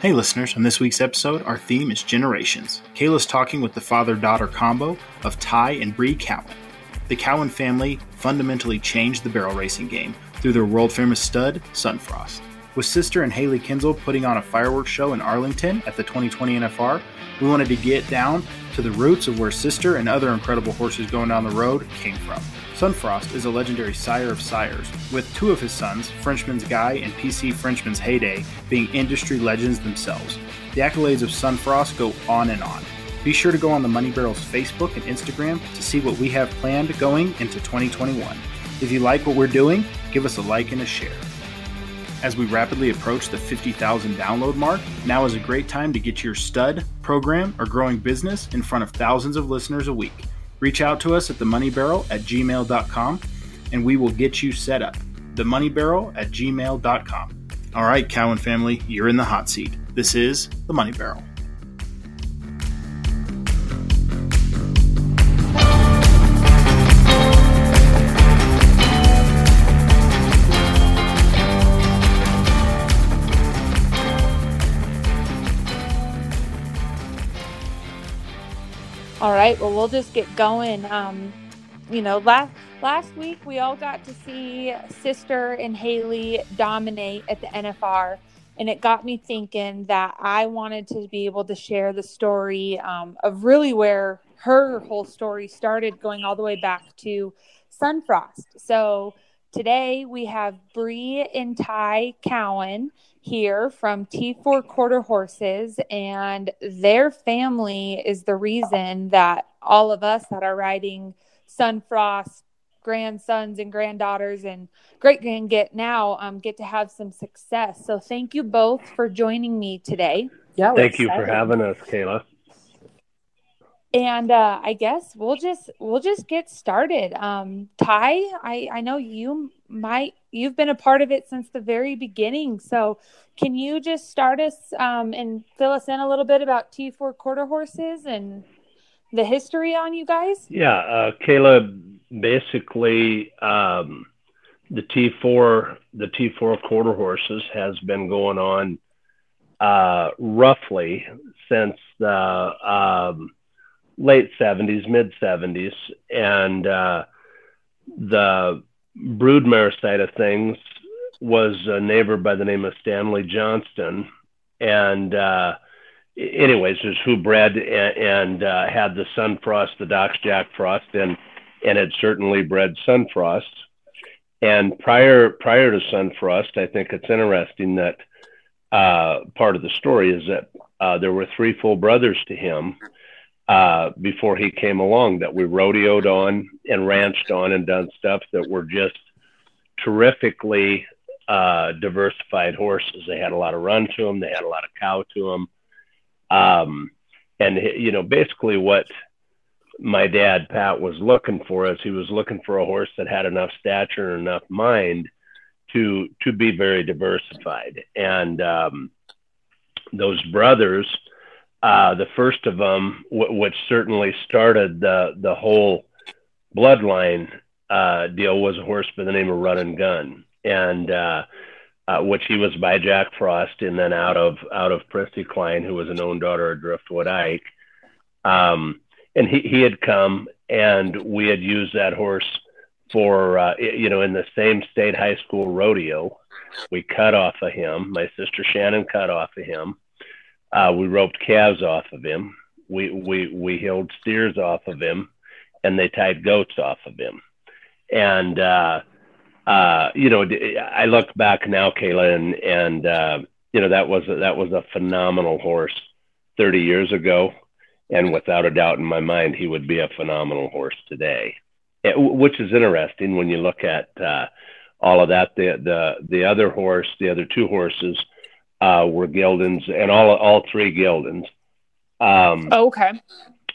Hey, listeners, on this week's episode, our theme is generations. Kayla's talking with the father daughter combo of Tigh and Bree Cowan. The Cowan family fundamentally changed the barrel racing game through their world famous stud, Sunfrost. With sister and Hailey Kinsel putting on a fireworks show in Arlington at the 2020 NFR, we wanted to get down to the roots of where sister and other incredible horses going down the road came from. Sunfrost is a legendary sire of sires, with two of his sons, Frenchman's Guy and PC Frenchman's Hayday, being industry legends themselves. The accolades of Sunfrost go on and on. Be sure to go on the Money Barrels Facebook and Instagram to see what we have planned going into 2021. If you like what we're doing, give us a like and a share. As we rapidly approach the 50,000 download mark, now is a great time to get your stud, program, or growing business in front of thousands of listeners a week. Reach out to us at themoneybarrel at gmail.com and we will get you set up. Themoneybarrel at gmail.com. All right, Cowan family, you're in the hot seat. This is The Money Barrel. All right. Well, we'll just get going. Um, you know, last last week we all got to see Sister and Hailey dominate at the NFR, and it got me thinking that I wanted to be able to share the story um, of really where her whole story started, going all the way back to Sunfrost. So today we have Bree and Tigh Cowan here from T4 Quarter Horses, and their family is the reason that all of us that are riding Sunfrost grandsons and granddaughters and great grand get now um, get to have some success. So thank you both for joining me today. Yeah, thank you for having us, Kayla. And uh, I guess we'll just we'll just get started. Um, Tigh, I I know you might you've been a part of it since the very beginning. So can you just start us um, and fill us in a little bit about T4 quarter horses and the history on you guys? Yeah, uh, Kayla, basically um, the T4 the T4 quarter horses has been going on uh, roughly since the um, late 70s, mid 70s, and uh, the broodmare side of things was a neighbor by the name of Stanley Johnston, and uh, anyways, was who bred and, and uh, had the Sunfrost, the Doc's Jack Frost, and and had certainly bred Sunfrost. And prior prior to Sunfrost, I think it's interesting that uh, part of the story is that uh, there were three full brothers to him uh, before he came along that we rodeoed on and ranched on and done stuff that were just terrifically uh, diversified horses. They had a lot of run to them. They had a lot of cow to them. Um, and you know, basically what my dad Pat was looking for is he was looking for a horse that had enough stature and enough mind to to be very diversified. And um, those brothers uh, the first of them, w- which certainly started the the whole bloodline uh, deal, was a horse by the name of Running Gun, and uh, uh, which he was by Jack Frost, and then out of out of Prissy Klein, who was an own daughter of Driftwood Ike, um, and he he had come, and we had used that horse for uh, you know in the same state high school rodeo. We cut off of him. My sister Shannon cut off of him uh, we roped calves off of him. We we we held steers off of him, and they tied goats off of him. And uh, uh, you know, I look back now, Kayla, and and uh, you know that was a, that was a phenomenal horse 30 years ago, and without a doubt in my mind, he would be a phenomenal horse today. It, eh, which is interesting when you look at uh, all of that. The the the other horse, the other two horses uh, were Geldings, and all all three Geldings. Um, oh, okay.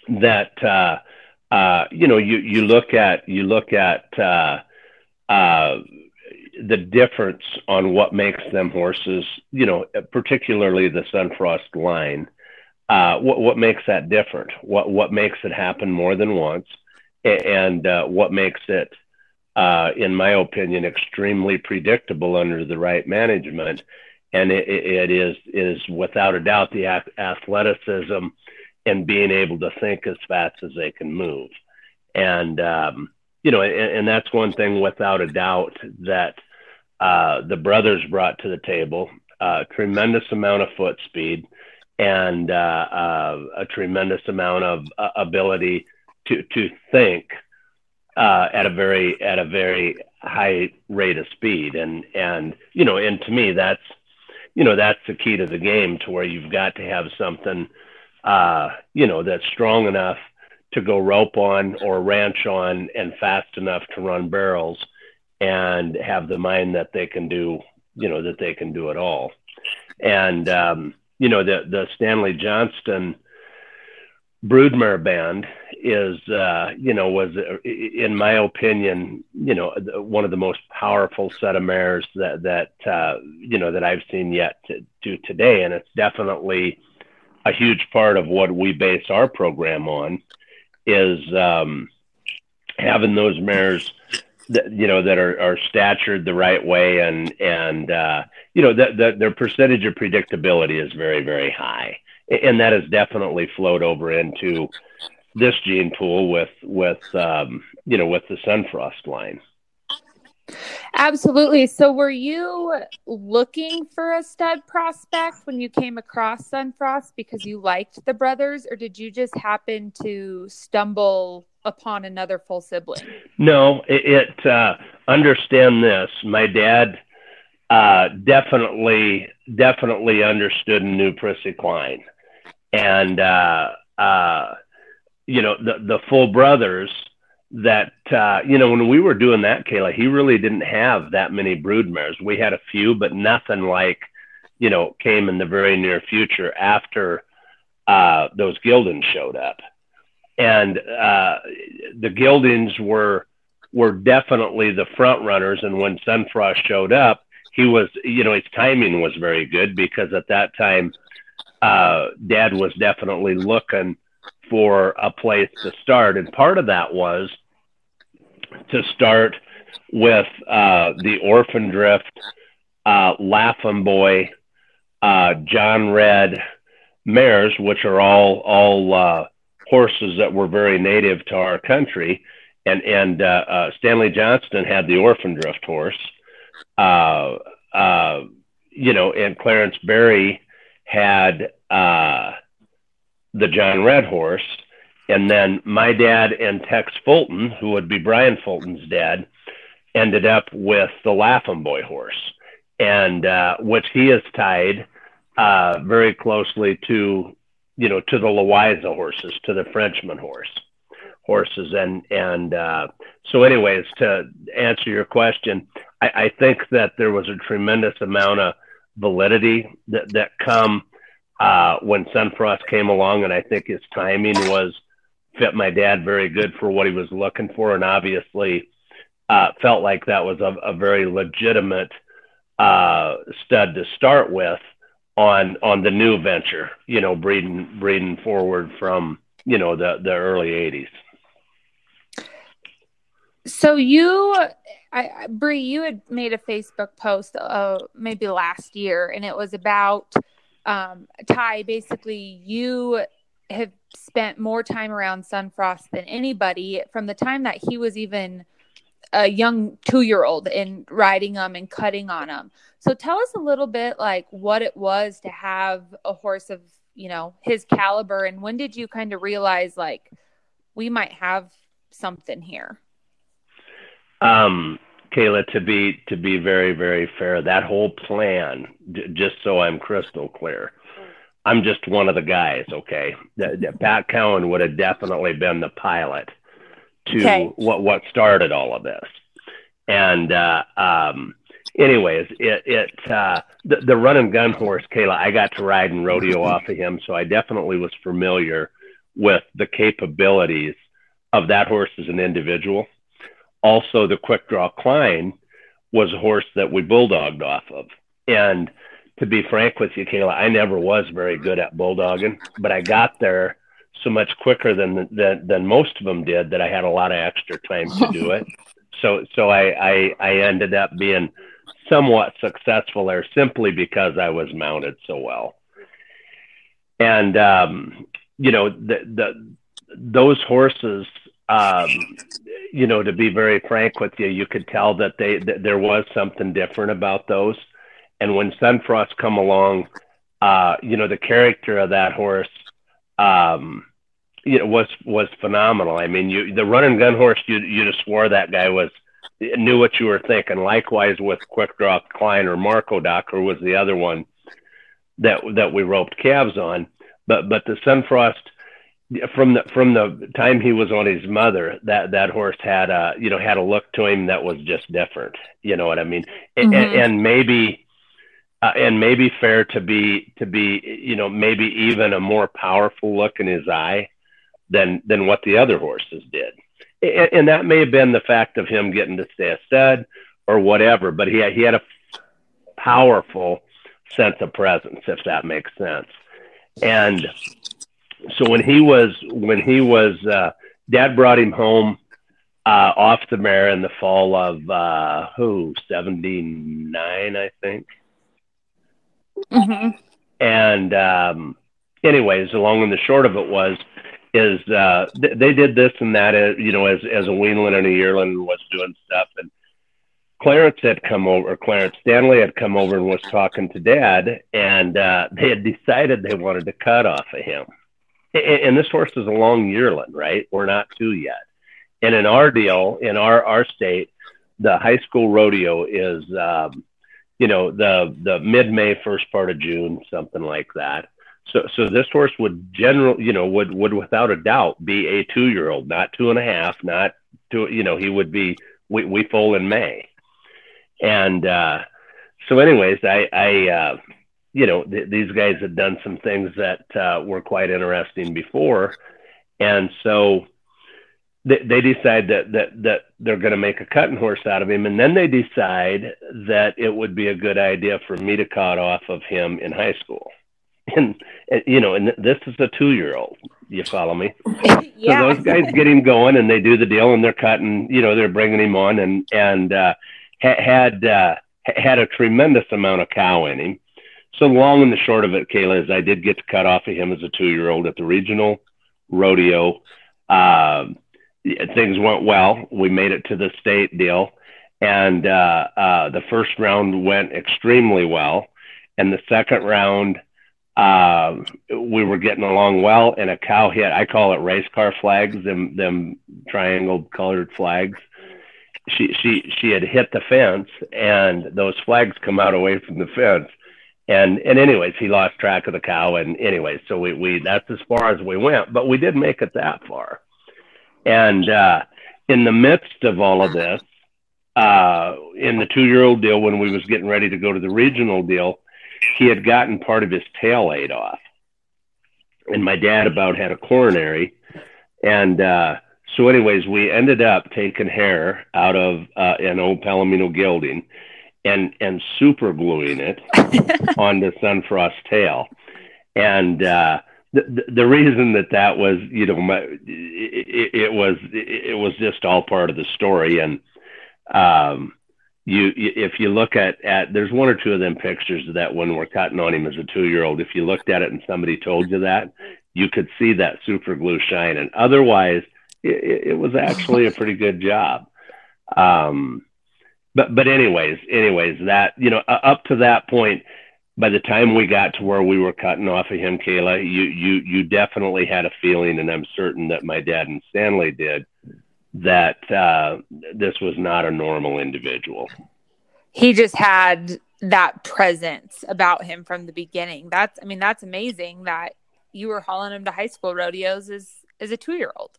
That uh, uh, you know, you you look at you look at uh, uh, the difference on what makes them horses. You know, particularly the Sunfrost line. Uh, what what makes that different? What what makes it happen more than once? and uh, what makes it, uh, in my opinion, extremely predictable under the right management. And it, it is is without a doubt the athleticism and being able to think as fast as they can move. And um, you know, and, and, that's one thing without a doubt that uh, the brothers brought to the table. Uh, tremendous amount of foot speed and uh, uh a tremendous amount of uh, ability to to think uh, at a very at a very high rate of speed. And and you know, and to me, that's you know that's the key to the game, to where you've got to have something uh, you know that's strong enough to go rope on or ranch on and fast enough to run barrels and have the mind that they can do, you know, that they can do it all. And, um, you know, the, the Stanley Johnston broodmare band is, uh, you know, was, in my opinion, you know, one of the most powerful set of mares that, that, uh, you know, that I've seen yet to do today. And it's definitely a huge part of what we base our program on is um, having those mares that you know that are, are statured the right way and and uh, you know that the, their percentage of predictability is very very high and that has definitely flowed over into this gene pool with with um, you know with the sunfrost line Absolutely. So, were you looking for a stud prospect when you came across Sunfrost because you liked the brothers, or did you just happen to stumble upon another full sibling? No, it, it uh, understand this. My dad uh, definitely, definitely understood and knew Prissy Klein, and uh, uh, you know the the full brothers that uh, you know when we were doing that, Kayla, he really didn't have that many broodmares. We had a few, but nothing like you know came in the very near future after uh, those Geldings showed up, and uh, the Geldings were were definitely the front runners. And when Sunfrost showed up, he was you know his timing was very good because at that time, uh, Dad was definitely looking for a place to start, and part of that was to start with uh, the Orphan Drift, uh, Laughing Boy, uh, John Red mares, which are all all uh, horses that were very native to our country, and and uh, uh, Stanley Johnston had the Orphan Drift horse, uh, you know, and Clarence Berry had uh, the John Red horse, and then my dad and Tex Fulton, who would be Brian Fulton's dad, ended up with the Laughing Boy horse, and uh, which he is tied uh, very closely to, you know, to the Loayza horses, to the Frenchman horse horses, and and uh, so, anyways, to answer your question, I, I think that there was a tremendous amount of validity that that come uh, when Sunfrost came along, and I think his timing was fit my dad very good for what he was looking for, and obviously uh, felt like that was a, a very legitimate uh, stud to start with on on the new venture. You know, breeding breeding forward from you know the the early '80s. So you, I, Bree, you had made a Facebook post uh, maybe last year, and it was about um, Tigh. Basically, you have spent more time around Sunfrost than anybody from the time that he was even a young two year old and riding them and cutting on them. So tell us a little bit like what it was to have a horse of, you know, his caliber and when did you kind of realize like we might have something here? Um, Kayla, to be to be very very fair, that whole plan, j- just so I'm crystal clear, I'm just one of the guys, okay? Pat Cowan would have definitely been the pilot to okay. what what started all of this. And uh, um, anyways, it it uh, the, the Running Gun horse, Kayla, I got to ride and rodeo off of him, so I definitely was familiar with the capabilities of that horse as an individual. Also, the quick draw Klein was a horse that we bulldogged off of, and to be frank with you, Kayla, I never was very good at bulldogging, but I got there so much quicker than, than than most of them did that I had a lot of extra time to do it. so so I, I I ended up being somewhat successful there simply because I was mounted so well. And um, you know the the those horses um, you know, to be very frank with you, you could tell that they that there was something different about those. And when Sunfrost come along, uh, you know, the character of that horse, um, you know, was was phenomenal. I mean, you the Running Gun horse, you you just swore that guy was knew what you were thinking. Likewise with Quick Draw Klein or Marco Doc, or was the other one that that we roped calves on. But but the Sunfrost from the from the time he was on his mother, that that horse had a you know had a look to him that was just different. You know what I mean? Mm-hmm. And, and, maybe uh, and maybe fair to be to be you know maybe even a more powerful look in his eye than than what the other horses did. And, and that may have been the fact of him getting to stay a stud or whatever. But he had, he had a powerful sense of presence, if that makes sense. And so when he was when he was uh, dad brought him home uh, off the mare in the fall of uh, who seventy nine I think. Mm-hmm. And um, anyways, the long and the short of it was is uh, th- they did this and that, uh, you know, as as a weanling and a yearling was doing stuff, and Clarence had come over, Clarence Stanley had come over and was talking to Dad, and uh, they had decided they wanted to cut off of him and this horse is a long yearling, right? We're not two yet. And in our deal, in our our state, the high school rodeo is, um, you know, the the mid May, first part of June, something like that. So so this horse would general, you know, would would without a doubt be a two year old, not two and a half, not two. You know, he would be we we foal in May, and uh, so anyways, I I. Uh, you know, th- these guys had done some things that uh, were quite interesting before, and so they, they decide that that that they're going to make a cutting horse out of him, and then they decide that it would be a good idea for me to cut off of him in high school, and, and you know, and this is a two-year-old. You follow me? yeah. So those guys get him going, and they do the deal, and they're cutting. You know, they're bringing him on, and and uh, ha- had uh, had a tremendous amount of cow in him so long and the short of it, Kayla, is I did get to cut off of him as a two-year-old at the regional rodeo. Uh, things went well. We made it to the state deal, and uh, uh, the first round went extremely well, and the second round uh, we were getting along well, and a cow hit. I call it race car flags, them them triangle colored flags. She she she had hit the fence, and those flags come out away from the fence and and anyways he lost track of the cow. And anyways so we we that's as far as we went but we did make it that far. And uh in the midst of all of this uh in the two year old deal when we was getting ready to go to the regional deal he had gotten part of his tail ate off. And my dad about had a coronary. And uh so anyways we ended up taking hair out of uh, an old palomino gelding and and super gluing it onto Sunfrost tail. And uh, the the reason that that was, you know, my, it, it was it was just all part of the story. And um, you if you look at at there's one or two of them pictures that when we're cutting on him as a two year old, if you looked at it and somebody told you that, you could see that super glue And Otherwise, it, it was actually a pretty good job. Um, but but anyways, anyways, that you know, up to that point, by the time we got to where we were cutting off of him, Kayla, you you you definitely had a feeling, and I'm certain that my dad and Stanley did that uh, this was not a normal individual. He just had that presence about him from the beginning. That's I mean, that's amazing that you were hauling him to high school rodeos as as a two year old.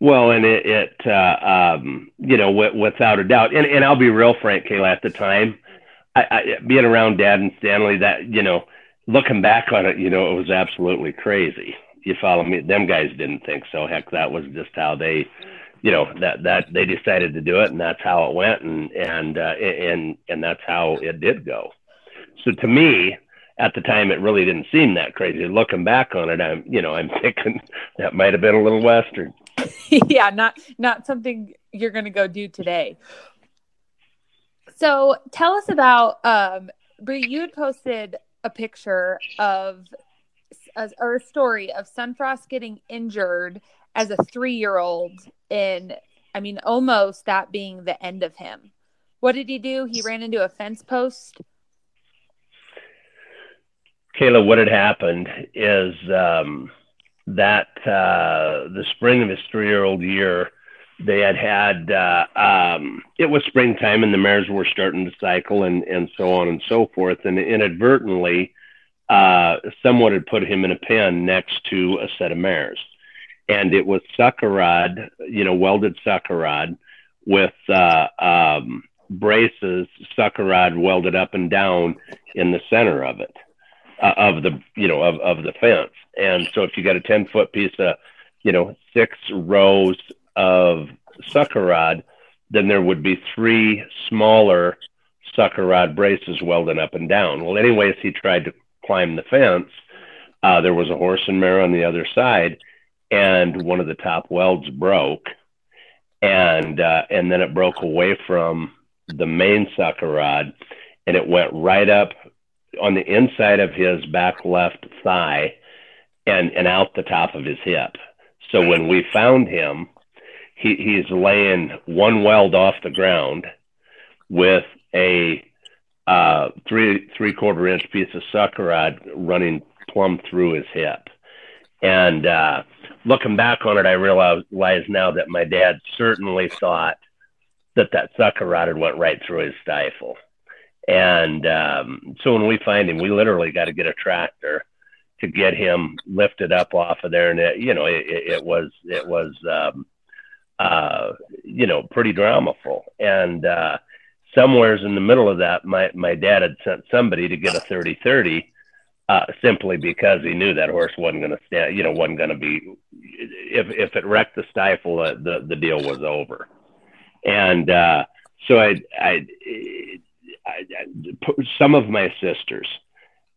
Well, and it, it uh, um, you know, w- without a doubt, and, and I'll be real frank, Kayla, at the time, I, I, being around Dad and Stanley, that you know, looking back on it, you know, it was absolutely crazy. You follow me? Them guys didn't think so. Heck, that was just how they, you know, that that they decided to do it, and that's how it went, and and uh, and and that's how it did go. So to me, at the time it really didn't seem that crazy. Looking back on it, I'm you know I'm thinking that might have been a little western. yeah, not not something you're going to go do today. So tell us about um, Bree. You had posted a picture of a, or a story of Sunfrost getting injured as a three year old, and I mean, almost that being the end of him. What did he do? He ran into a fence post. Kayla, what had happened is um, that uh, the spring of his three-year-old year, they had had uh, um, it was springtime and the mares were starting to cycle and and so on and so forth, and inadvertently, uh, someone had put him in a pen next to a set of mares, and it was sucker rod, you know, welded sucker rod with uh, um, braces, sucker rod welded up and down in the center of it uh, of the you know of, of the fence. And so if you got a 10 foot piece of you know six rows of sucker rod then there would be three smaller sucker rod braces welded up and down. Well anyways he tried to climb the fence. Uh, there was a horse and mare on the other side and one of the top welds broke. And uh, and then it broke away from the main sucker rod and it went right up on the inside of his back left thigh and, and out the top of his hip. So when we found him, he, he's laying one weld off the ground with a uh, three three quarter inch piece of sucker rod running plumb through his hip. And uh, looking back on it, I realize now that my dad certainly thought that that sucker rod had went right through his stifle. And um, so when we find him, we literally got to get a tractor to get him lifted up off of there. And it, you know, it, it was it was um, uh, you know pretty dramaful. And uh, somewheres in the middle of that, my my dad had sent somebody to get a thirty thirty. Uh, simply because he knew that horse wasn't going to stand, you know, wasn't going to be. If if it wrecked the stifle, uh, the the deal was over. And uh, so I I some of my sisters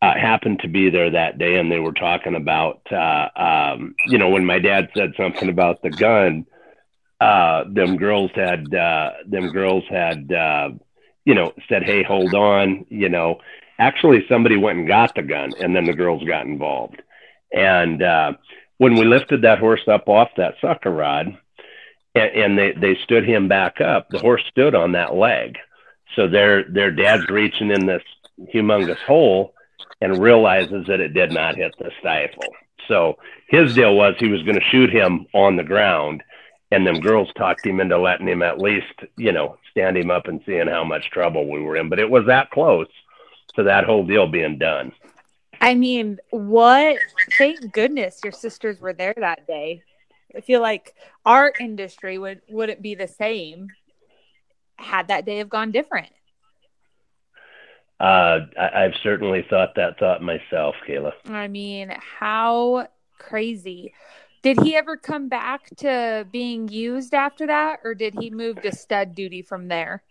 uh, happened to be there that day, and they were talking about, uh, um, you know, when my dad said something about the gun, uh, them girls had, uh, them girls had, uh, you know, said, "Hey, hold on," you know. Actually, somebody went and got the gun, and then the girls got involved. And uh, when we lifted that horse up off that sucker rod, and, and they they stood him back up, the horse stood on that leg so their their dad's reaching in this humongous hole and realizes that it did not hit the stifle. So his deal was he was going to shoot him on the ground, and them girls talked him into letting him at least, you know, stand him up and seeing how much trouble we were in. But it was that close to that whole deal being done. I mean, what? Thank goodness your sisters were there that day. I feel like our industry would wouldn't be the same had that day have gone different? Uh, I, have certainly thought that thought myself, Kayla. I mean, how crazy. Did he ever come back to being used after that, or did he move to stud duty from there?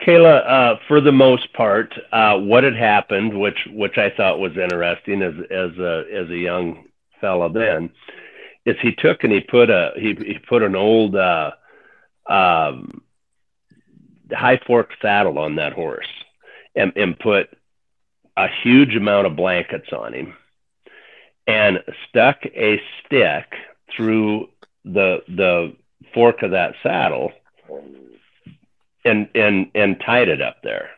Kayla, uh, for the most part, uh, what had happened, which which I thought was interesting as as a as a young fella then, is he took and he put a he he put an old uh, um, high fork saddle on that horse and, and put a huge amount of blankets on him and stuck a stick through the the fork of that saddle and and and tied it up there.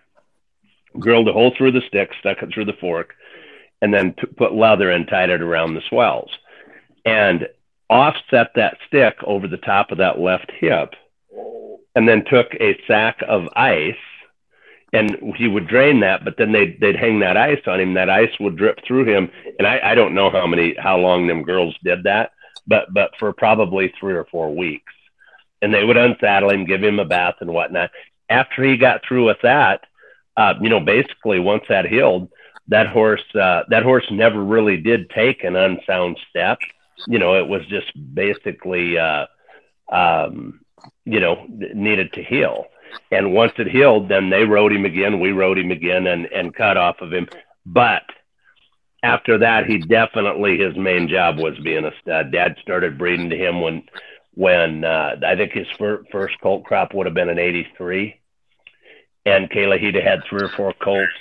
Drilled a hole through the stick stuck it through the fork and then t- put leather and tied it around the swells and offset that stick over the top of that left hip and then took a sack of ice and he would drain that, but then they'd, they'd hang that ice on him. That ice would drip through him. And I, I don't know how many, how long them girls did that, but, but for probably three or four weeks. And they would unsaddle him, give him a bath and whatnot. After he got through with that, uh, you know, basically once that healed, that horse, uh, that horse never really did take an unsound step. You know, it was just basically, uh, um, you know, needed to heal. And once it healed, then they rode him again. We rode him again and, and cut off of him. but after that, he definitely his main job was being a stud. Dad started breeding to him when when uh, I think his fir- first colt crop would have been an '83, and Kayla he'd had three or four colts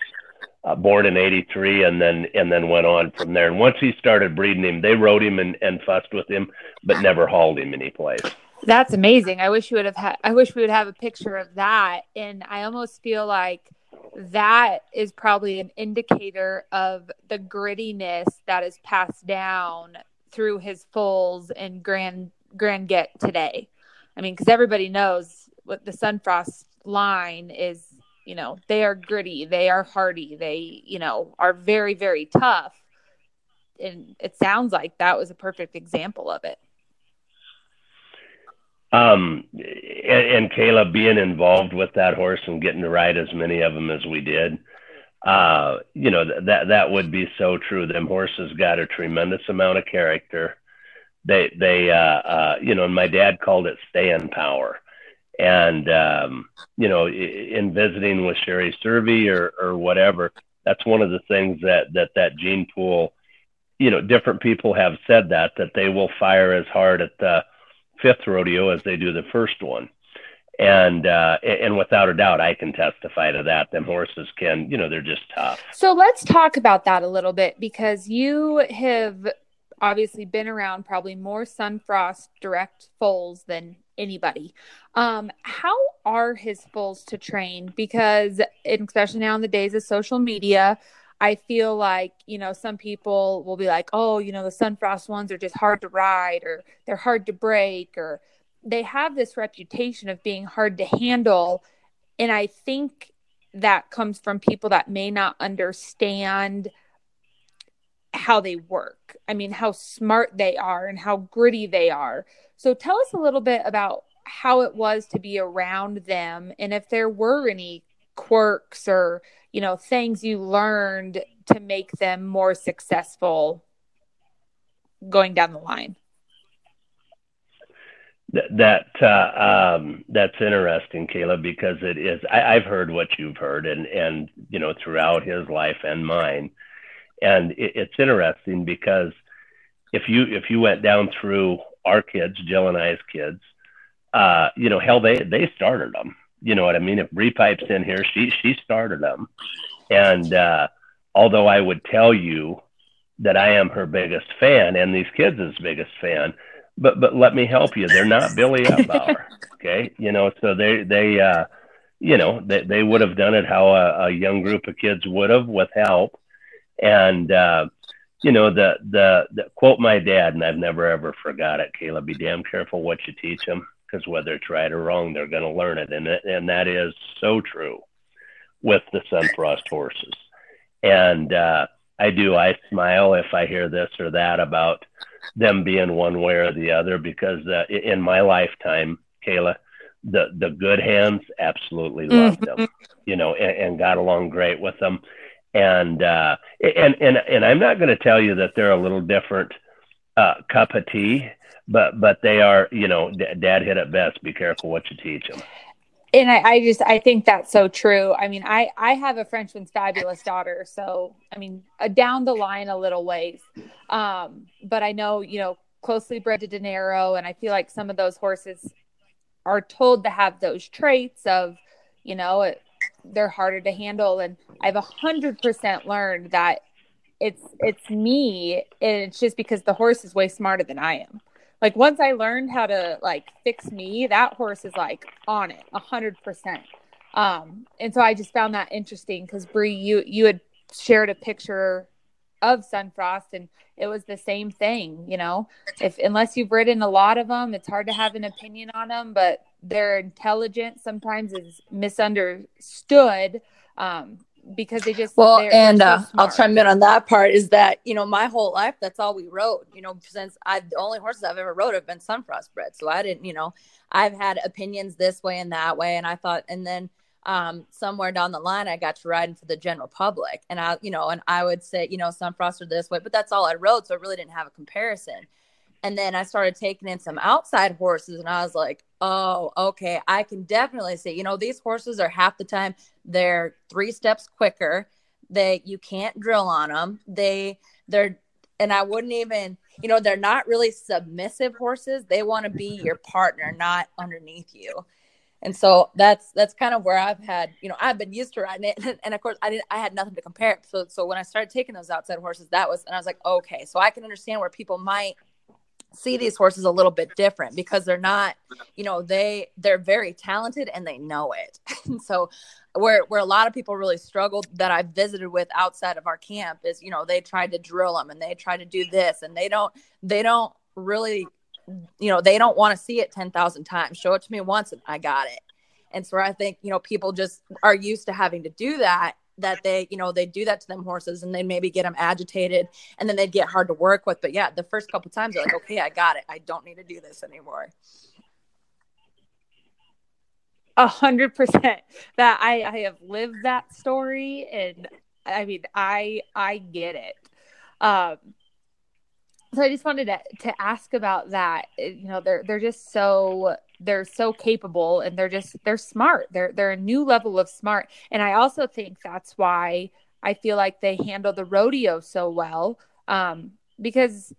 uh, born in '83, and then and then went on from there. And once he started breeding him, they rode him and, and fussed with him, but never hauled him any place. That's amazing. I wish you would have had. I wish we would have a picture of that. And I almost feel like that is probably an indicator of the grittiness that is passed down through his foals and grand grand get today. I mean, because everybody knows what the Sunfrost line is. You know, they are gritty. They are hardy. They, you know, are very very tough. And it sounds like that was a perfect example of it. Um, and, and Kayla being involved with that horse and getting to ride as many of them as we did, uh, you know, that, that would be so true. Them horses got a tremendous amount of character. They, they, uh, uh, you know, and my dad called it staying power. And, um, you know, in visiting with Sherry Cervi or, or whatever, that's one of the things that, that, that gene pool, you know, different people have said that, that they will fire as hard at the, fifth rodeo as they do the first one. And uh, and without a doubt, I can testify to that. Them horses can, you know, they're just tough. So let's talk about that a little bit because you have obviously been around probably more Sunfrost direct foals than anybody. Um, how are his foals to train? Because especially now in the days of social media, I feel like, you know, some people will be like, oh, you know, the Sunfrost ones are just hard to ride or they're hard to break or they have this reputation of being hard to handle. And I think that comes from people that may not understand how they work. I mean, how smart they are and how gritty they are. So tell us a little bit about how it was to be around them and if there were any quirks or you know things you learned to make them more successful going down the line that uh, um, that's interesting, Kayla, because it is. I, have heard what you've heard, and and you know throughout his life and mine, and it, it's interesting because if you if you went down through our kids, Jill and I's kids, uh, you know, hell, they they started them. You know what I mean? If Bree pipes in here, she she started them, and uh, although I would tell you that I am her biggest fan and these kids' biggest fan, but but let me help you. They're not Billy Etbauer, okay? You know, so they they uh, you know they they would have done it how a, a young group of kids would have with help, and uh, you know the, the the quote my dad, and I've never ever forgot it. Kayla, be damn careful what you teach them because whether it's right or wrong, they're going to learn it, and and that is so true with the Sunfrost horses. And uh, I do I smile if I hear this or that about them being one way or the other because uh, in my lifetime, Kayla, the the good hands absolutely loved mm-hmm. them, you know, and, and, got along great with them. And uh, and and and I'm not going to tell you that they're a little different uh, cup of tea but but they are you know d- dad hit it best. Be careful what you teach them and I, I, just i think that's so true. I mean i i have a frenchman's fabulous daughter so i mean uh, down the line a little ways. Um but i know you know closely bred to dinero and i feel like some of those horses are told to have those traits of you know it, they're harder to handle. And i've a hundred percent learned that it's it's me and it's just because the horse is way smarter than i am like once I learned how to like fix me, that horse is like on it a hundred percent. Um, and so I just found that interesting because Bree, you you had shared a picture of Sunfrost, and it was the same thing. You know, if unless you've ridden a lot of them, it's hard to have an opinion on them. But their intelligence sometimes is misunderstood. Um, because they just well and so uh, i'll chime in on that part is that you know my whole life that's all we rode you know since i the only horses i've ever rode have been sunfrost bred so i didn't you know i've had opinions this way and that way. And i thought and then um somewhere down the line i got to riding for the general public. And i you know and i would say you know sunfrost are this way but that's all i rode. So i really didn't have a comparison. And then I started taking in some outside horses, and I was like, oh, okay, I can definitely see, you know, these horses are half the time they're three steps quicker. They you can't drill on them. They they're and I wouldn't even you know they're not really submissive horses. They want to be your partner, not underneath you. And so that's that's kind of where I've had, you know, I've been used to riding it, and of course I didn't, I had nothing to compare it. So so when I started taking those outside horses, that was, and I was like, okay, so I can understand where people might see these horses a little bit different because they're not you know they they're very talented and they know it. And so where where a lot of people really struggled that I've visited with outside of our camp is you know they tried to drill them and they try to do this and they don't they don't really you know they don't want to see it 10,000 times. Show it to me once and I got it. And so I think you know people just are used to having to do that that they, you know, they do that to them horses and they maybe get them agitated and then they'd get hard to work with. But yeah, the first couple times they're like, okay, I got it. I don't need to do this anymore. A hundred percent that I, I have lived that story and I mean, I, I get it. Um, so I just wanted to, to ask about that. You know, they're, they're just so they're so capable and they're just they're smart. They're they're a new level of smart. And I also think that's why I feel like they handle the rodeo so well. Um, because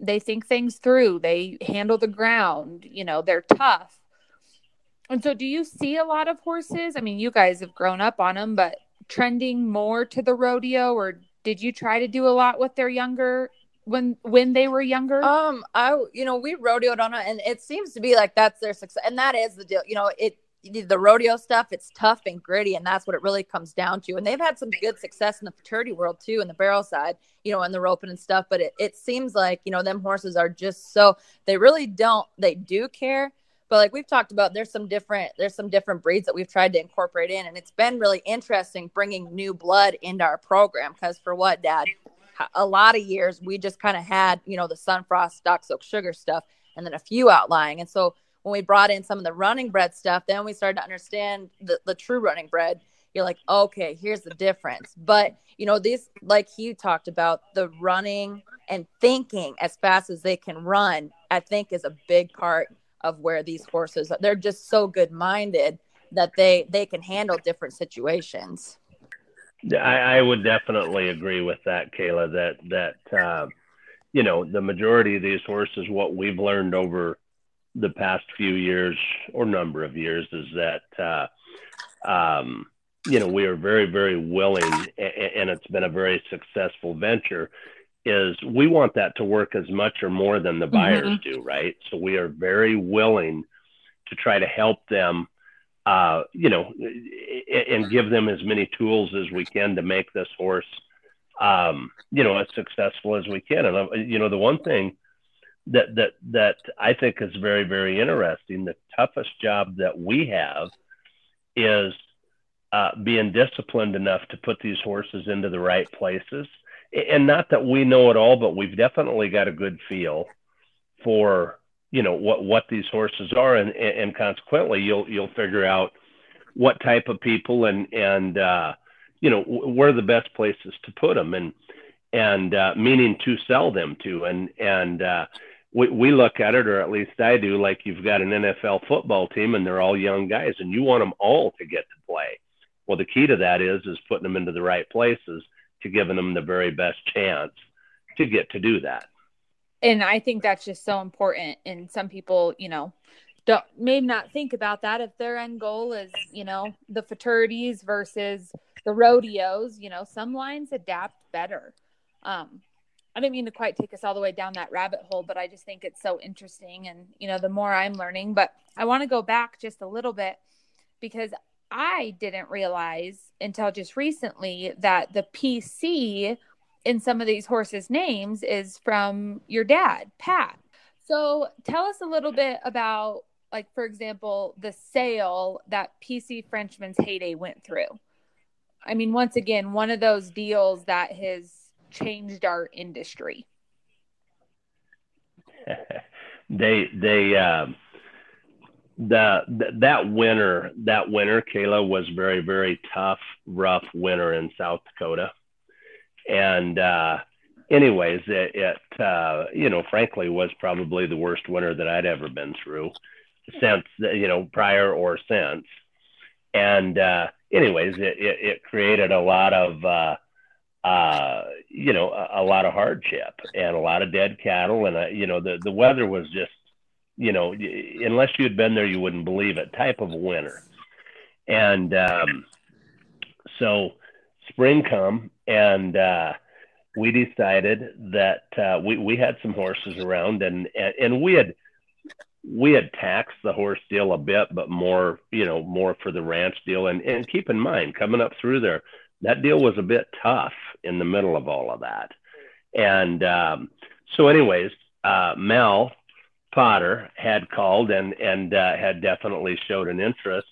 they think things through. They handle the ground, you know, they're tough. And so do you see a lot of horses? I mean, you guys have grown up on them, but trending more to the rodeo or did you try to do a lot with their younger when when they were younger? Um, I you know we rodeoed on it, and it seems to be like that's their success, and that is the deal. You know, it the rodeo stuff it's tough and gritty and that's what it really comes down to and they've had some good success in the futurity world too in the barrel side you know and the roping and stuff but it, it seems like you know them horses are just so they really don't they do care but like we've talked about there's some different there's some different breeds that we've tried to incorporate in and it's been really interesting bringing new blood into our program because for what dad a lot of years we just kind of had you know the sunfrost stock silk sugar stuff and then a few outlying. And so when we brought in some of the running bred stuff then we started to understand the, the true running bred. You're like okay here's the difference. But you know these like you talked about the running and thinking as fast as they can run i think is a big part of where these horses they're just so good minded that they they can handle different situations I, I would definitely agree with that, Kayla. That that uh, you know the majority of these horses, what we've learned over the past few years or number of years, is that uh, um, you know we are very very willing, and it's been a very successful venture. Is we want that to work as much or more than the buyers mm-hmm. do, right? So we are very willing to try to help them uh, you know, and give them as many tools as we can to make this horse, um, you know, as successful as we can. And uh, you know, the one thing that that that I think is very very interesting, the toughest job that we have is uh, being disciplined enough to put these horses into the right places. And not that we know it all, but we've definitely got a good feel for you know what what these horses are, and and consequently you'll you'll figure out what type of people and and uh, you know where the best places to put them and and uh, meaning to sell them to and and uh, we, we look at it or at least I do like you've got an NFL football team and they're all young guys and you want them all to get to play. Well, the key to that is is putting them into the right places to giving them the very best chance to get to do that and I think that's just so important. And some people, you know, don't may not think about that if their end goal is, you know, the futurities versus the rodeos. You know, some lines adapt better. Um, I didn't mean to quite take us all the way down that rabbit hole, but I just think it's so interesting. And, you know, the more I'm learning, but I want to go back just a little bit because I didn't realize until just recently that the PC in some of these horses' names is from your dad, Pat. So tell us a little bit about, like, for example, the sale that PC Frenchman's Hayday went through. I mean, once again, one of those deals that has changed our industry. they they um, the, the that winter that winter Kayla was very very tough rough winter in South Dakota and uh, anyways, it, it uh, you know, frankly, was probably the worst winter that I'd ever been through since you know prior or since. And uh, anyways, it, it, it created a lot of uh, uh, you know, a, a, lot of hardship and a lot of dead cattle. And, uh, you know, the, the weather was just, you know, unless you had been there, you wouldn't believe it type of winter. And um, so spring come and uh, we decided that uh, we, we had some horses around and, and, and we had, we had taxed the horse deal a bit, but more, you know, more for the ranch deal. And, and keep in mind, coming up through there, that deal was a bit tough in the middle of all of that. And um, so, anyways, uh, Mel Potter had called and and uh, had definitely showed an interest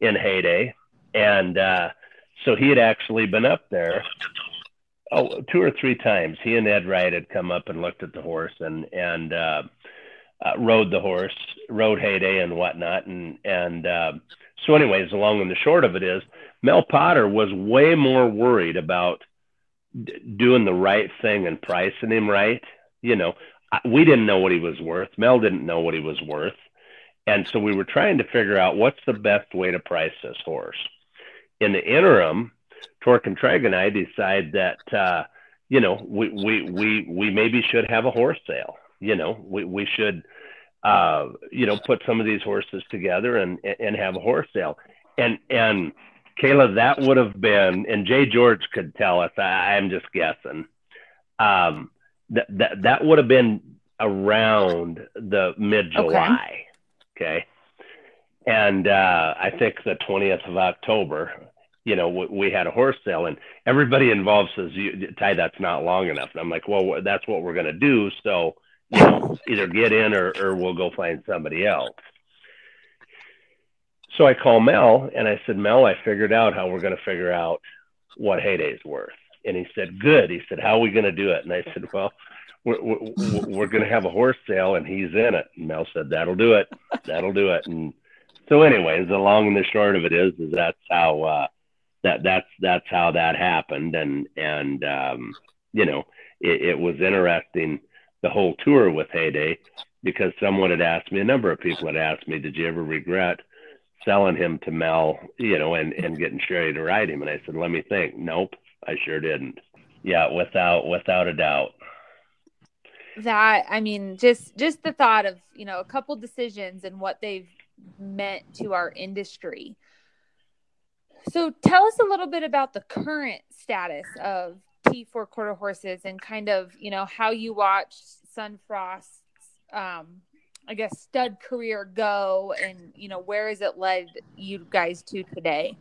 in Hayday, and uh, so he had actually been up there. Oh, two or three times. He and Ed Wright had come up and looked at the horse and and uh, uh, rode the horse, rode Hayday and whatnot, and and uh, so anyways, the long and the short of it is, Mel Potter was way more worried about d- doing the right thing and pricing him right. You know, we didn't know what he was worth. Mel didn't know what he was worth. And so we were trying to figure out what's the best way to price this horse. In the interim, Torque and Treg and I decide that, uh, you know, we, we, we, we maybe should have a horse sale. You know, we, we should, uh, you know, put some of these horses together and, and have a horse sale. And, and Kayla, that would have been, and Jay George could tell us. I, am just guessing. Um, that that that would have been around the mid July. Okay. okay. And uh, I think the 20th of October, you know, we, had a horse sale, and everybody involved says, "Tigh, that's not long enough." And I'm like, "Well, that's what we're going to do." So, you know, either get in or, or we'll go find somebody else. So I call Mel and I said, Mel, I figured out how we're going to figure out what Hayday's worth. And he said, Good. He said, How are we going to do it? And I said, Well, we're, we're, we're going to have a horse sale and he's in it. And Mel said, That'll do it. That'll do it. And so, anyways, the long and the short of it is, is that's how, uh, that that's that's how that happened and and um, you know it, it was interesting the whole tour with Hayday because someone had asked me a number of people had asked me did you ever regret selling him to Mel, you know, and, and getting Sherry to ride him. And I said, let me think. Nope, I sure didn't. Yeah, without without a doubt. That I mean, just just the thought of you know a couple decisions and what they've meant to our industry. So tell us a little bit about the current status of T4 quarter horses and kind of you know how you watch Sun Frost's um, I guess stud career go and you know where has it led you guys to today?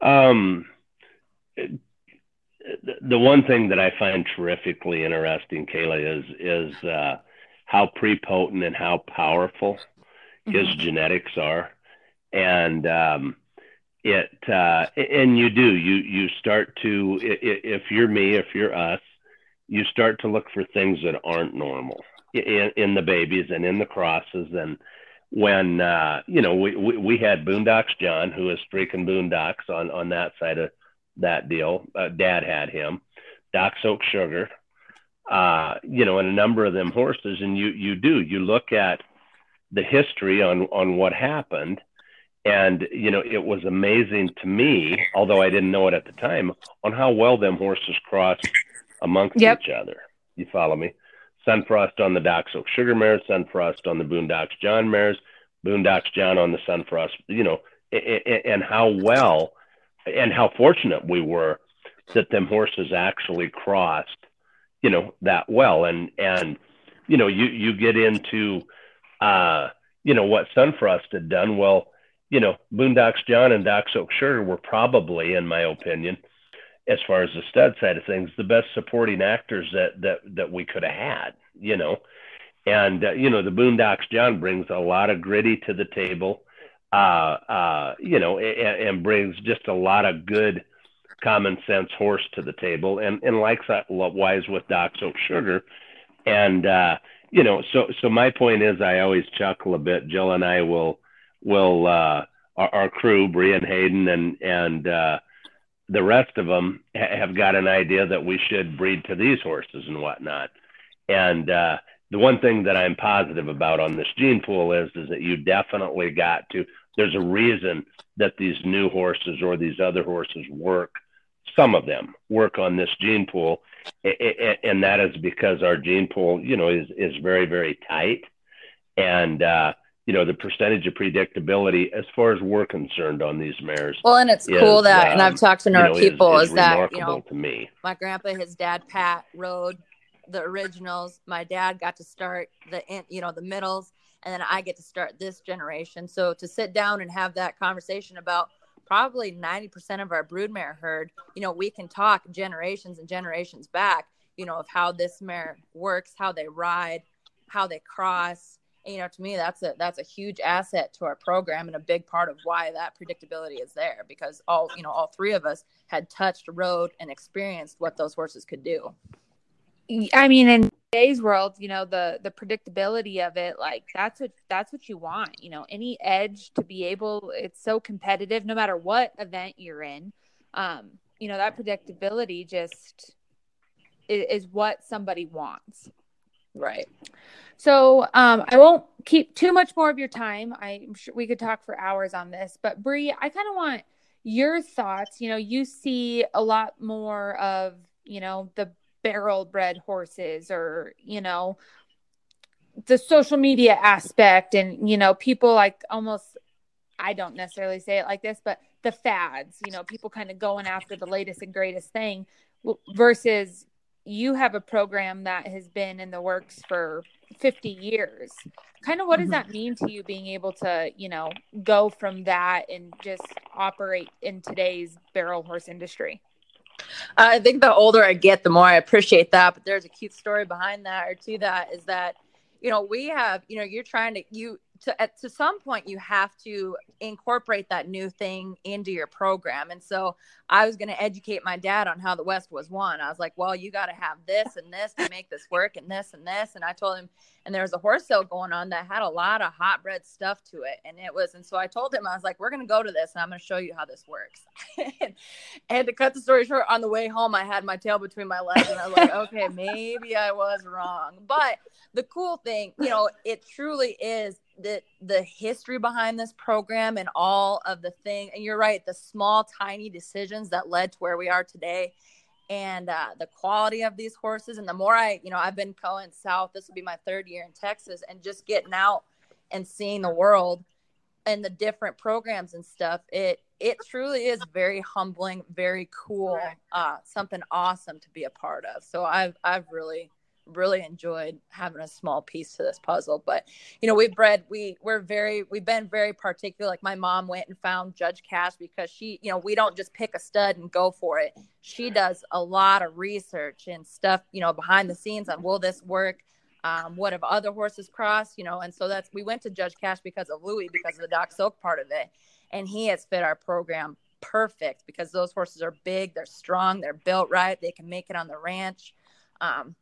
Um the one thing that I find terrifically interesting, Kayla, is is uh, how prepotent and how powerful his mm-hmm. genetics are, and um, it uh, and you do you you start to if you're me, if you're us, you start to look for things that aren't normal in, in the babies and in the crosses. And when, uh, you know, we, we, we, had Boondocks John, who is streaking Boondocks on, on that side of that deal. Uh, Dad had him, Doc's Oak Sugar, uh, you know, and a number of them horses. And you, you do, you look at the history on, on what happened. And, you know, it was amazing to me, although I didn't know it at the time, on how well them horses crossed amongst yep. each other. You follow me? Sun Frost on the Doc's Oak Sugar mares, Sun Frost on the Boondocks John mares, Boondocks John on the Sun Frost, you know, and how well and how fortunate we were that them horses actually crossed, you know, that well. And, and, you know, you, you get into, uh, you know, what Sun Frost had done. Well, you know, Boondocks John and Doc's Oak Sugar were probably, in my opinion, as far as the stud side of things, the best supporting actors that that that we could have had, you know. And uh, you know, the Boondocks John brings a lot of gritty to the table, uh, uh, you know, and, and brings just a lot of good common sense horse to the table, and and likewise with Doc's Oak Sugar, and uh, you know, so so my point is, I always chuckle a bit. Jill and I will will uh, our, our crew, Brian Hayden and and uh, the rest of them ha- have got an idea that we should breed to these horses and whatnot. And uh, the one thing that I'm positive about on this gene pool is is that you definitely got to there's a reason that these new horses or these other horses work. Some of them work on this gene pool, and that is because our gene pool, you know, is is very very tight, and uh, you know the percentage of predictability as far as we're concerned on these mares. Well, and it's is, cool that, um, and I've talked to you know, people, is, is, that you know to me. my grandpa, his dad Pat rode the originals. My dad got to start the in- you know the middles, and then I get to start this generation. So to sit down and have that conversation about probably 90% of our broodmare herd, you know, we can talk generations and generations back, you know, of how this mare works, how they ride, how they cross. And, you know, to me, that's a that's a huge asset to our program and a big part of why that predictability is there because all you know, all three of us had touched, rode, and experienced what those horses could do. I mean, in today's world, you know, the the predictability of it, like that's what that's what you want. You know, any edge to be able. It's so competitive, no matter what event you're in. Um, you know, that predictability just is, is what somebody wants. Right. So um, I won't keep too much more of your time. I'm sure we could talk for hours on this, but Bree, I kind of want your thoughts. You know, you see a lot more of you know the barrel bred horses, or you know the social media aspect, and you know people like almost. I don't necessarily say it like this, but the fads. You know, people kind of going after the latest and greatest thing versus you have a program that has been in the works for 50 years kind of what does mm-hmm. that mean to you being able to you know go from that and just operate in today's barrel horse industry I think the older I get, the more I appreciate that. But there's a cute story behind that, or to that, is that you know we have, you know, you're trying to you to at to some point you have to incorporate that new thing into your program. And so I was going to educate my dad on how the West was won. I was like, well, you got to have this and this to make this work, and this and this. And I told him, and there was a horse sale going on that had a lot of hot bred stuff to it, and it was. And so I told him, I was like, we're going to go to this, and I'm going to show you how this works. and, and to cut the story short, on the way home, I had my tail between my legs, and I was like, okay, maybe I was wrong. But the cool thing, you know, it truly is the the history behind this program and all of the thing and you're right the small tiny decisions that led to where we are today and uh, the quality of these horses. And the more i you know i've been going south this will be my third year in texas and just getting out and seeing the world and the different programs and stuff it it truly is very humbling very cool uh, something awesome to be a part of. So i've i've really really enjoyed having a small piece to this puzzle but you know we bred we we're very we've been very particular. Like my mom went and found judge cash because she you know we don't just pick a stud and go for it. She does a lot of research and stuff you know behind the scenes on will this work? Um, what have other horses crossed you know? And so that's we went to judge cash because of louis because of the Doc's Oak part of it. And he has fit our program perfect because those horses are big they're strong they're built right they can make it on the ranch. Um,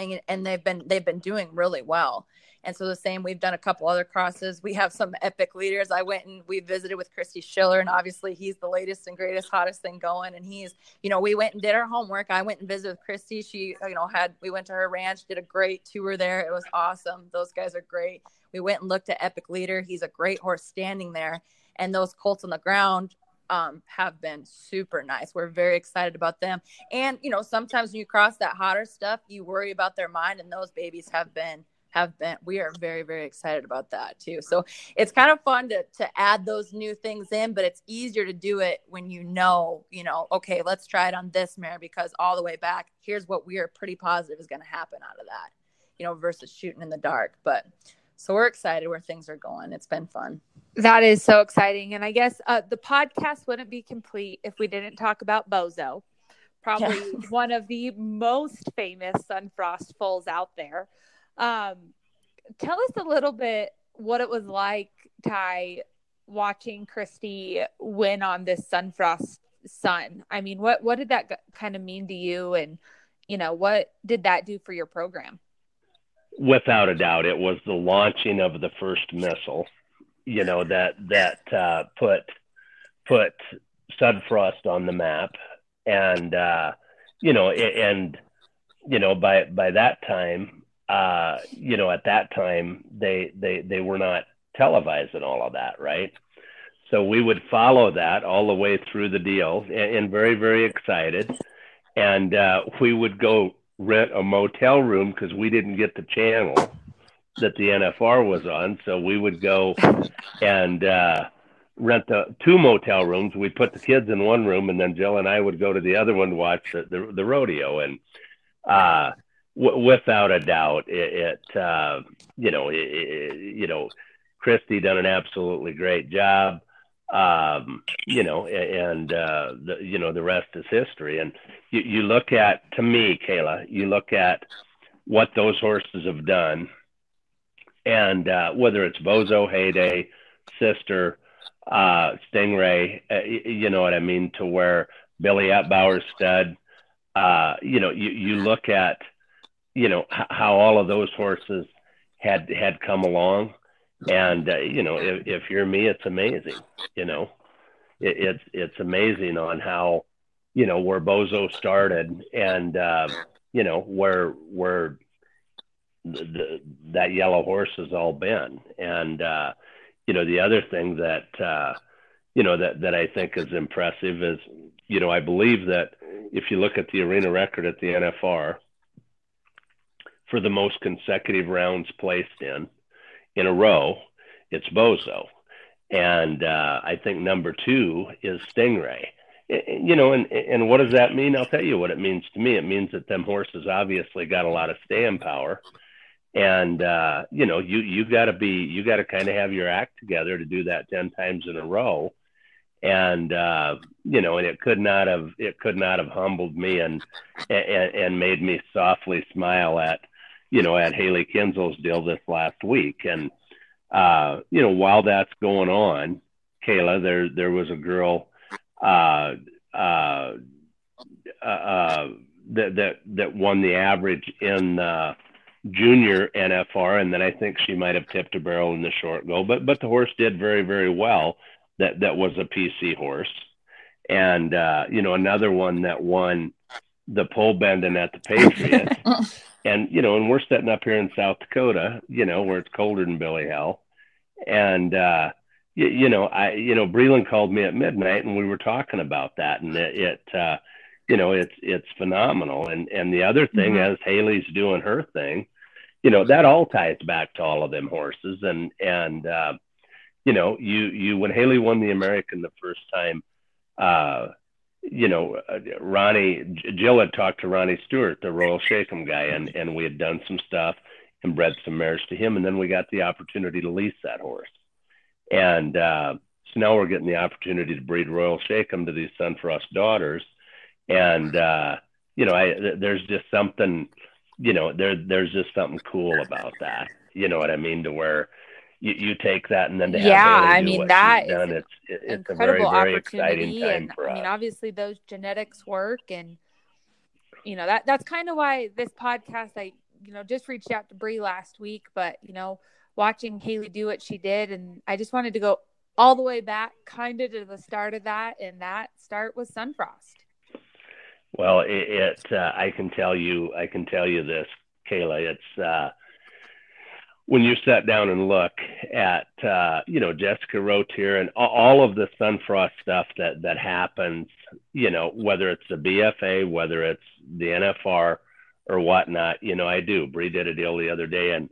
and, and they've been they've been doing really well. And so the same, we've done a couple other crosses. We have some epic leaders. I went and we visited with Christy Schiller, and obviously he's the latest and greatest, hottest thing going. And he's, you know, we went and did our homework. I went and visited with Christy. She, you know, had we went to her ranch, did a great tour there. It was awesome. Those guys are great. We went and looked at Epic Leader. He's a great horse standing there, and those colts on the ground um, have been super nice. We're very excited about them. And, you know, sometimes when you cross that hotter stuff, you worry about their mind, and those babies have been have been we are very very excited about that too so it's kind of fun to to add those new things in but it's easier to do it when you know you know okay let's try it on this mare because all the way back here's what we are pretty positive is going to happen out of that you know versus shooting in the dark but so we're excited where things are going. It's been fun. That is so exciting. And i guess uh, the podcast wouldn't be complete if we didn't talk about bozo. Probably yeah. one of the most famous Sun Frost foals out there. Um, tell us a little bit what it was like Tigh watching christy win on this sunfrost son. I mean what what did that kind of mean to you? And you know what did that do for your program without a doubt it was the launching of the first missile you know that that uh, put put Sun Frost on the map, and uh, you know, and you know, by by that time, uh, you know, at that time they they they were not televising all of that, right? so we would follow that all the way through the deal, and, and very very excited. And uh, we would go rent a motel room because we didn't get the channel that the NFR was on. So we would go and uh, rent the two motel rooms. We'd put the kids in one room, and then Jill and I would go to the other one to watch the, the, the rodeo. And uh, w- without a doubt, it, it uh, you know, it, it, you know, Christy done an absolutely great job. Um, you know, and uh, the, you know the rest is history. And you, you look at, to me, Kayla, you look at what those horses have done and uh, whether it's Bozo, Hayday, Sister, uh, Stingray, uh, you know what I mean, to where Billy at Etbauer stud, uh, you know, you, you look at, you know, h- how all of those horses had had come along, and uh, you know, if, if you're me, it's amazing. You know, it, it's it's amazing on how, you know, where Bozo started, and uh, you know where where the, that yellow horse has all been. And uh, you know, the other thing that uh, you know that that I think is impressive is, you know, I believe that if you look at the arena record at the NFR for the most consecutive rounds placed in in a row, it's Bozo. And uh, I think number two is Stingray. You know, and and what does that mean? I'll tell you what it means to me. It means that them horses obviously got a lot of staying power, and uh, you know you you got to be you got to kind of have your act together to do that 10 times in a row and uh, you know and it could not have it could not have humbled me and and, and made me softly smile at you know at Hailey Kinsel's deal this last week and uh, you know while that's going on Kayla there there was a girl uh, uh, uh, that that that won the average in uh, junior NFR, and then I think she might have tipped a barrel in the short go. But but the horse did very very well. That that was a PC horse, and uh, you know another one that won the pole bending at the Patriot. and you know, and we're setting up here in South Dakota, you know, where it's colder than Billy Hell, and uh, you, you know, I you know, Breelyn called me at midnight, and we were talking about that, and it. it uh, you know it's it's phenomenal and and the other thing mm-hmm. as Hailey's doing her thing you know that all ties back to all of them horses and and uh you know you you when Hailey won the american the first time uh you know uh, ronnie jill had talked to ronnie stewart the Royal Shake Em guy and and we had done some stuff and bred some mares to him and then we got the opportunity to lease that horse and uh so now we're getting the opportunity to breed Royal Shake Em to these Sun Frost daughters and uh, you know, I there's just something, you know, there there's just something cool about that. You know what I mean? To where you, you take that and then to yeah, I mean that is done, it's it's a very very exciting time and, for us. I mean, obviously those genetics work, and you know that that's kind of why this podcast I you know just reached out to Bree last week, but you know watching Hailey do what she did, and I just wanted to go all the way back kind of to the start of that, and that start was Sun Frost. Well, it, it uh, I can tell you, I can tell you this, Kayla. It's uh, when you sat down and look at, uh, you know, Jessica Routier and all of the Sun Frost stuff that that happens, you know, whether it's the BFA, whether it's the NFR or whatnot, you know, I do. Bree did a deal the other day, and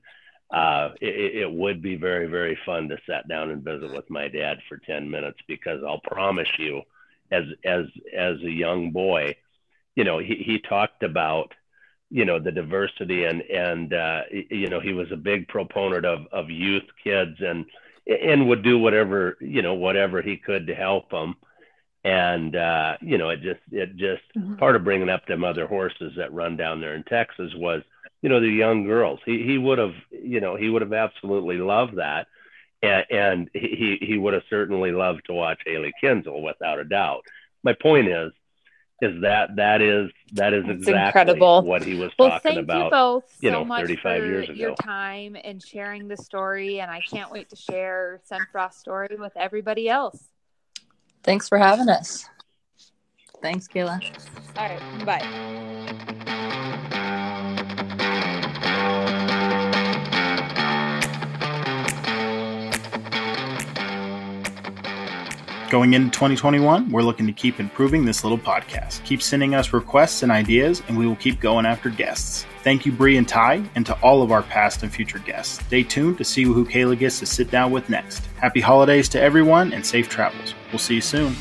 uh, it, it would be very, very fun to sit down and visit with my dad for ten minutes because I'll promise you, as as as a young boy you know, he, he talked about, you know, the diversity and, and, uh, you know, he was a big proponent of, of youth kids and, and would do whatever, you know, whatever he could to help them. And, uh, you know, it just, it just mm-hmm. part of bringing up them other horses that run down there in Texas was, you know, the young girls. He, he would have, you know, he would have absolutely loved that. And, and he, he would have certainly loved to watch Hailey Kinsel without a doubt. My point is, is that that is that is exactly incredible. what he was well, talking thank about. You both you so know, much 35 for years ago. Your time and sharing the story, and I can't wait to share Sun Frost story with everybody else. Thanks for having us. Thanks, Kayla. All right, bye. Going into 2021, we're looking to keep improving this little podcast. Keep sending us requests and ideas, and we will keep going after guests. Thank you, Bree and Tigh, and to all of our past and future guests. Stay tuned to see who Kayla gets to sit down with next. Happy holidays to everyone and safe travels. We'll see you soon.